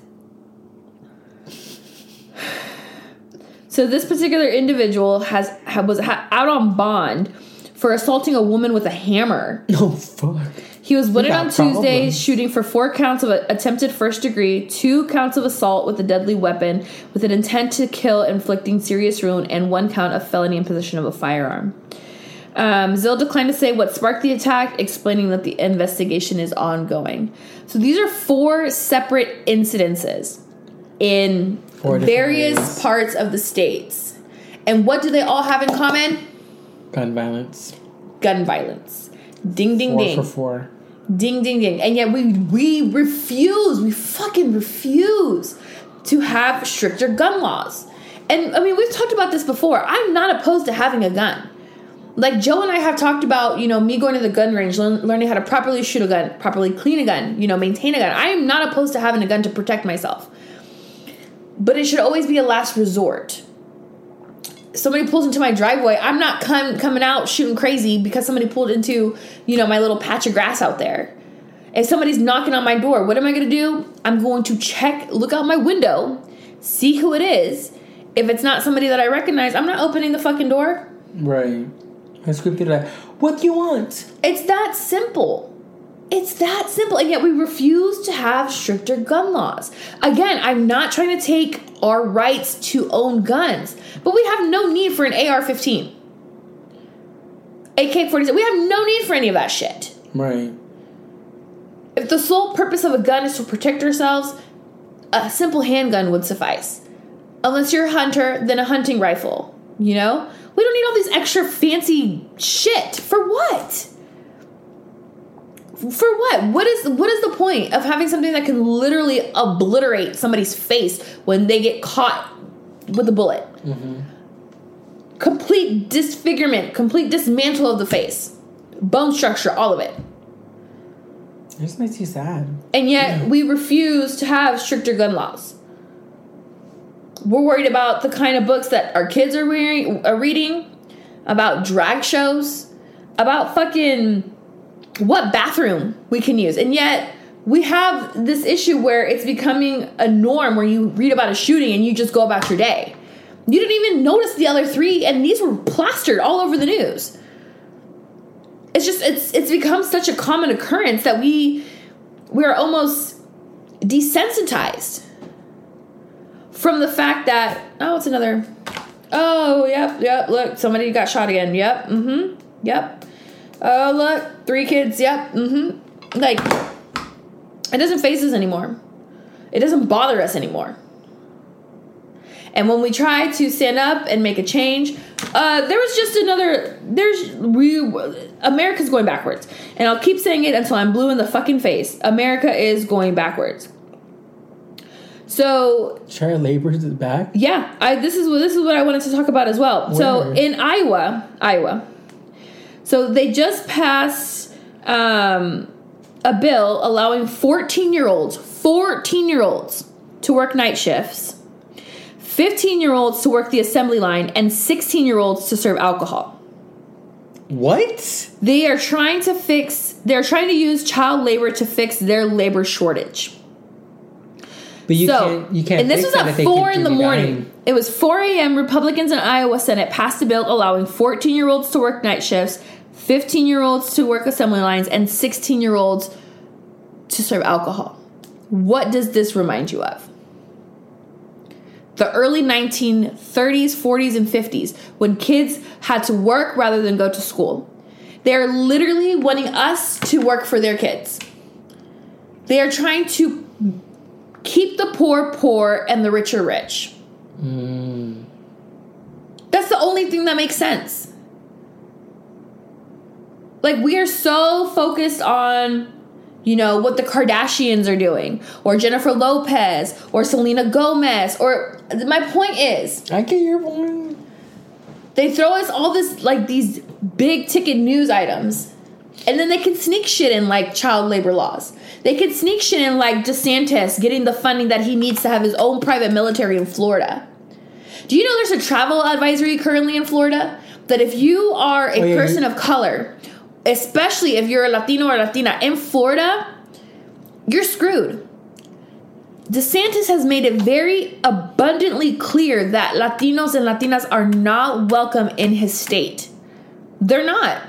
So this particular individual has was out on bond for assaulting a woman with a hammer. Oh, fuck. He was wanted on Tuesday, problems. shooting for four counts of attempted first degree, two counts of assault with a deadly weapon with an intent to kill, inflicting serious wound, and one count of felony in possession of a firearm. Um, Zill declined to say what sparked the attack, explaining that the investigation is ongoing. So these are four separate incidences in Four various parts of the states. And what do they all have in common? Gun violence. Gun violence. Ding, ding, Four ding. for four. Ding ding ding. And yet we we refuse, we fucking refuse to have stricter gun laws. And I mean, we've talked about this before. I'm not opposed to having a gun. Like Joe and I have talked about, you know, me going to the gun range, learn, learning how to properly shoot a gun, properly clean a gun, you know, maintain a gun. I am not opposed to having a gun to protect myself. But it should always be a last resort. Somebody pulls into my driveway, I'm not com- coming out shooting crazy because somebody pulled into, you know, my little patch of grass out there. If somebody's knocking on my door, what am I going to do? I'm going to check, look out my window, see who it is. If it's not somebody that I recognize, I'm not opening the fucking door. Right. I through like, what do you want? It's that simple. It's that simple. And yet we refuse to have stricter gun laws. Again, I'm not trying to take our rights to own guns, but we have no need for an AR 15. AK 47. We have no need for any of that shit. Right. If the sole purpose of a gun is to protect ourselves, a simple handgun would suffice. Unless you're a hunter, then a hunting rifle. You know? We don't need all these extra fancy shit. For what? For what? What is what is the point of having something that can literally obliterate somebody's face when they get caught with a bullet? Mm-hmm. Complete disfigurement, complete dismantle of the face, bone structure, all of it. It just makes you sad. And yet we refuse to have stricter gun laws. We're worried about the kind of books that our kids are, reading, are reading, about drag shows, about fucking what bathroom we can use. And yet we have this issue where it's becoming a norm where you read about a shooting and you just go about your day. You didn't even notice the other three, and these were plastered all over the news it's just it's it's become such a common occurrence that we we're almost desensitized from the fact that oh it's another oh yep yep look somebody got shot again yep mm-hmm yep oh look three kids yep mm-hmm like it doesn't phase us anymore it doesn't bother us anymore And when we try to stand up and make a change, uh, there was just another. There's we America's going backwards, and I'll keep saying it until I'm blue in the fucking face. America is going backwards. So Child labor is back. yeah, I this is what this is what I wanted to talk about as well. So in Iowa, Iowa, so they just passed um, a bill allowing 14 year olds, 14 year olds to work night shifts, 15 year olds to work the assembly line, and 16 year olds to serve alcohol. What? They are trying to fix. They're trying to use child labor to fix their labor shortage. But you so, can't. You can't. And this was at four in the morning. dying. It was 4 a.m. Republicans in Iowa Senate passed a bill allowing 14 year olds to work night shifts, 15 year olds to work assembly lines, and 16 year olds to serve alcohol. What does this remind you of? The early 1930s, 40s, and 50s, when kids had to work rather than go to school. They're literally wanting us to work for their kids. They are trying to keep the poor poor and the richer rich rich. That's the only thing that makes sense. Like, we are so focused on, you know, what the Kardashians are doing, or Jennifer Lopez, or Selena Gomez, or my point is, I get your point. they throw us all this, like, these big ticket news items, and then they can sneak shit in, like child labor laws. They can sneak shit in, like DeSantis getting the funding that he needs to have his own private military in Florida. Do you know there's a travel advisory currently in Florida? That if you are a Oh, yeah, person of color, especially if you're a Latino or Latina in Florida, you're screwed. DeSantis has made it very abundantly clear that Latinos and Latinas are not welcome in his state. They're not.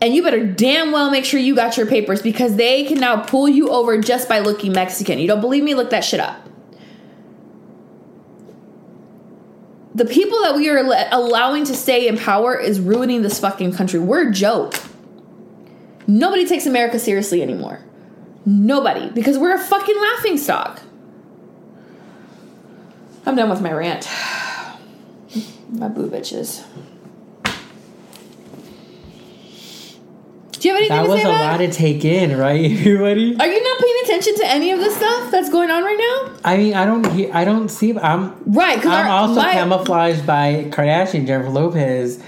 And you better damn well make sure you got your papers because they can now pull you over just by looking Mexican. You don't believe me? Look that shit up. The people that we are allowing to stay in power is ruining this fucking country. We're a joke. Nobody takes America seriously anymore. Nobody. Because we're a fucking laughing stock. I'm done with my rant. My boo bitches. Do you have anything That was a lot it? to take in, right, everybody? Are you not paying attention to any of the stuff that's going on right now? I mean, I don't. Hear, I don't see. I'm. Right, because I'm also camouflaged by Kardashian, Jennifer Lopez,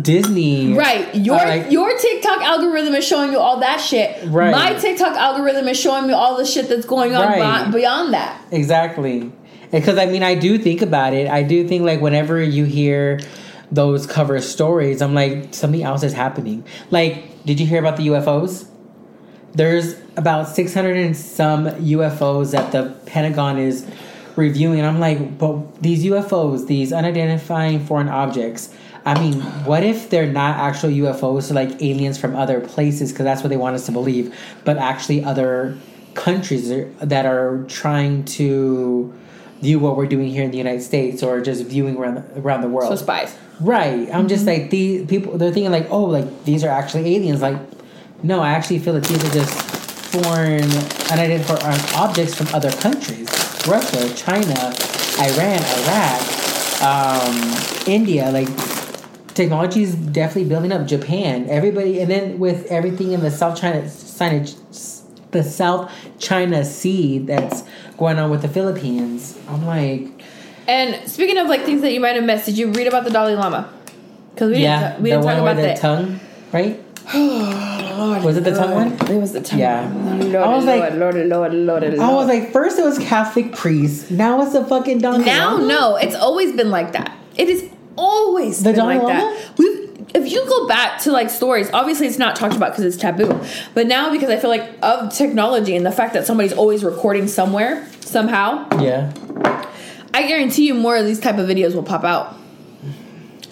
Disney. Right, your Uh, like- your TikTok algorithm is showing you all that shit. Right. My TikTok algorithm is showing me all the shit that's going on Right. beyond that. Exactly. Because I mean, I do think about it. I do think like whenever you hear those cover stories, I'm like something else is happening. Like, did you hear about the UFOs? There's about 600 and some UFOs that the Pentagon is reviewing, I'm like, but these UFOs, these unidentified foreign objects. I mean, what if they're not actual UFOs, so like aliens from other places, because that's what they want us to believe, but actually other countries that are trying to view what we're doing here in the United States, or just viewing around the, around the world. So spies. Right. I'm just like these people. They're thinking like, oh, like these are actually aliens. Like, no, I actually feel that these are just foreign, unidentified objects from other countries: Russia, China, Iran, Iraq, um, India. Like, technology is definitely building up. Japan, everybody, and then with everything in the South China, China, the South China Sea that's going on with the Philippines. I'm like, And speaking of like things that you might have missed, did you read about the Dalai Lama? Because we yeah, didn't, we the didn't talk about that. tongue, right? Was it the tongue one? It was the tongue. Yeah. Lord, I was Lord, like- Lord, Lord, Lord, Lord. I was like, first it was Catholic priests, now it's the fucking Dalai now, Lama? no, it's always been like that. It is always The been Dalai like Lama? that. We've, if you go back to like stories, obviously it's not talked about because it's taboo. But now, because I feel like of technology and the fact that somebody's always recording somewhere somehow, Yeah. I guarantee you more of these type of videos will pop out.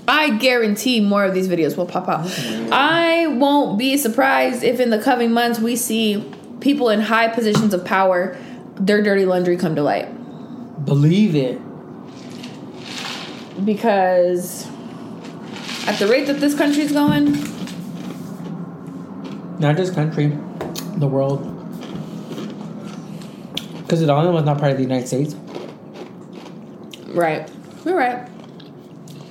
I guarantee more of these videos will pop out. I won't be surprised if in the coming months we see people in high positions of power their dirty laundry come to light Believe it. because at the rate that this country's going, Not just country, the world. Because Dalai Lama was not part of the United States. Right. You're right.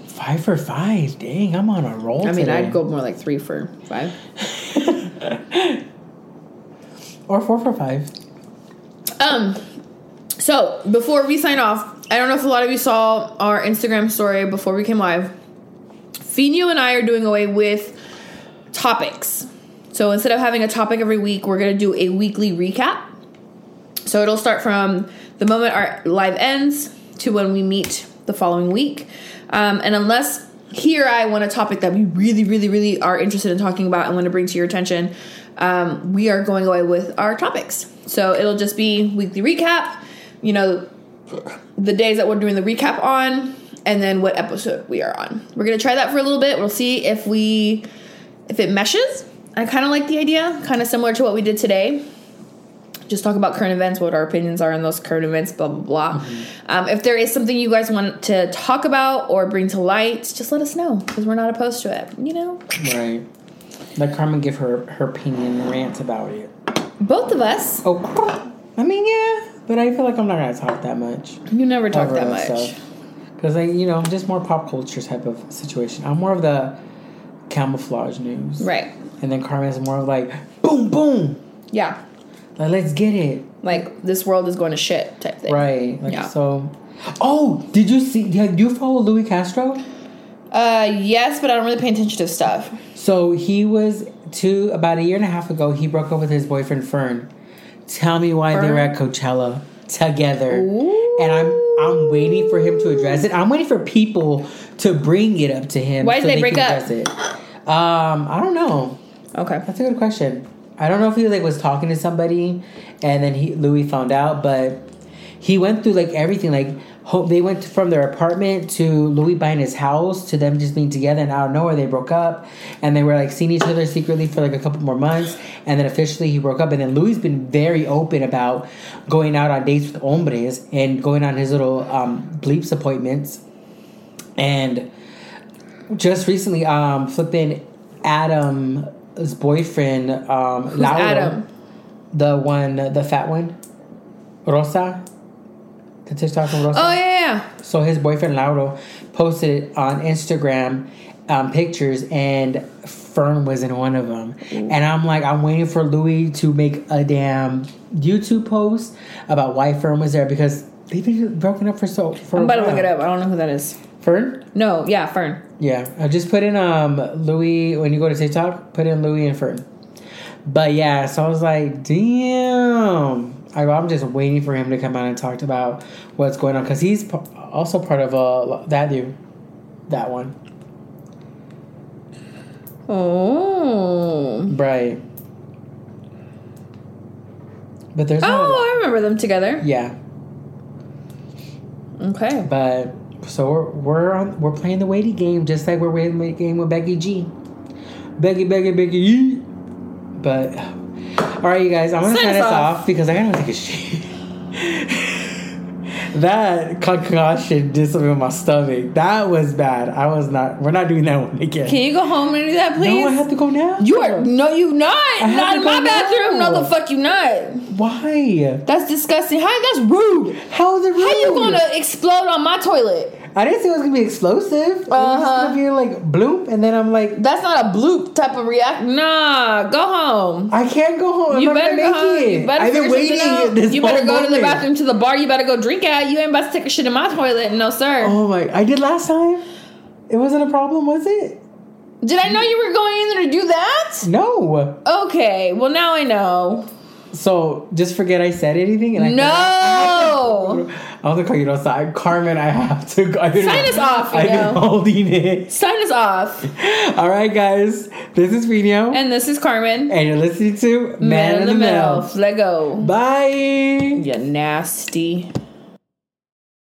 Five for five. Dang, I'm on a roll. I mean, today. I'd go more like three for five. or four for five. Um, so before we sign off, I don't know if a lot of you saw our Instagram story before we came live. Fino and I are doing away with topics. So instead of having a topic every week, we're gonna do a weekly recap. So it'll start from the moment our live ends to when we meet the following week. Um, and unless here I want a topic that we really, really, really are interested in talking about and want to bring to your attention, um, we are going away with our topics. So it'll just be weekly recap, you know, the days that we're doing the recap on, and then what episode we are on. We're gonna try that for a little bit. We'll see if we if it meshes. I kind of like the idea, kind of similar to what we did today just talk about current events, what our opinions are on those current events, blah blah blah. Um, if there is something you guys want to talk about or bring to light, just let us know because we're not opposed to it. You know, Right. Let Carmen give her her opinion and rant about it. both of us. Oh, I mean, yeah, but I feel like I'm not gonna talk that much. You never talk that much. Because I, you know, just more pop culture type of situation. I'm more of the camouflage news, Right. And then Carmen's more of like boom, boom, Yeah. Like let's get it, Like this world is going to shit type thing. right? Like, Yeah. So, oh, did you see? Did you follow Louis Castro? Uh, yes, but I don't really pay attention to stuff. So he was two about a year and a half ago. He broke up with his boyfriend Fern. Tell me why they were at Coachella together, and I'm I'm waiting for him to address it. I'm waiting for people to bring it up to him. Why did they break can up? It. Um, I don't know. Okay. That's a good question. I don't know if he like was talking to somebody, and then he Louis found out, but he went through like everything. Like ho- they went from their apartment to Louis buying his house to them just being together, and out of nowhere they broke up, and they were like seeing each other secretly for like a couple more months, and then officially he broke up. And then Louis's been very open about going out on dates with hombres and going on his little um, bleeps appointments, and just recently, um, flipping Adam's boyfriend, um, Who's Lauro, Adam? the one, the fat one, Rosa, the TikTok from Rosa. Oh yeah, yeah. So his boyfriend Lauro posted on Instagram um, pictures, and Fern was in one of them. And I'm like, I'm waiting for Louis to make a damn YouTube post about why Fern was there because they've been broken up for so. For I'm about to look it up. I don't know who that is. Fern. No, yeah, Fern. Yeah, I just put in um Louis when you go to TikTok, put in Louis and Fern. But yeah, so I was like, damn. I, I'm just waiting for him to come out and talk about what's going on because he's p- also part of uh that dude, that one, Oh. right? But there's Oh, I remember them together. yeah, Okay. but so we're we're on we're playing the weighty game just like we're playing the game with Becky G, Becky Becky Becky. But all right, you guys, I'm gonna Sign us off. off because I gotta take a shit. that concussion did something with my stomach. That was bad. I was not. We're not doing that one again. Can you go home and do that, please? no, I have to go now. You are no, you not. Not in my bathroom. now. No, the fuck you not. Why? That's disgusting. How that's rude. How is it? Rude? How you gonna explode on my toilet? I didn't say it was gonna be explosive. It was Uh-huh. just gonna be like bloop, and then I'm like, That's not a bloop type of react. Nah, go home. I can't go home. I'm You better go make home. it. You better I've been waiting You better go to the bathroom to the bar. You better go drink at. You ain't about to take a shit in my toilet. No, sir. Oh my! I did last time. It wasn't a problem, was it? Did I know you were going in there to do that? No. Okay, well now I know. So just forget I said anything. And I No. I was gonna call you outside, Carmen. I have to. go. Been, Sign us off, I've been holding it. Sign us off. All right, guys. This is Reno, and, this is Carmen. And you're listening to Man in the Middle. Let go. Bye. You nasty.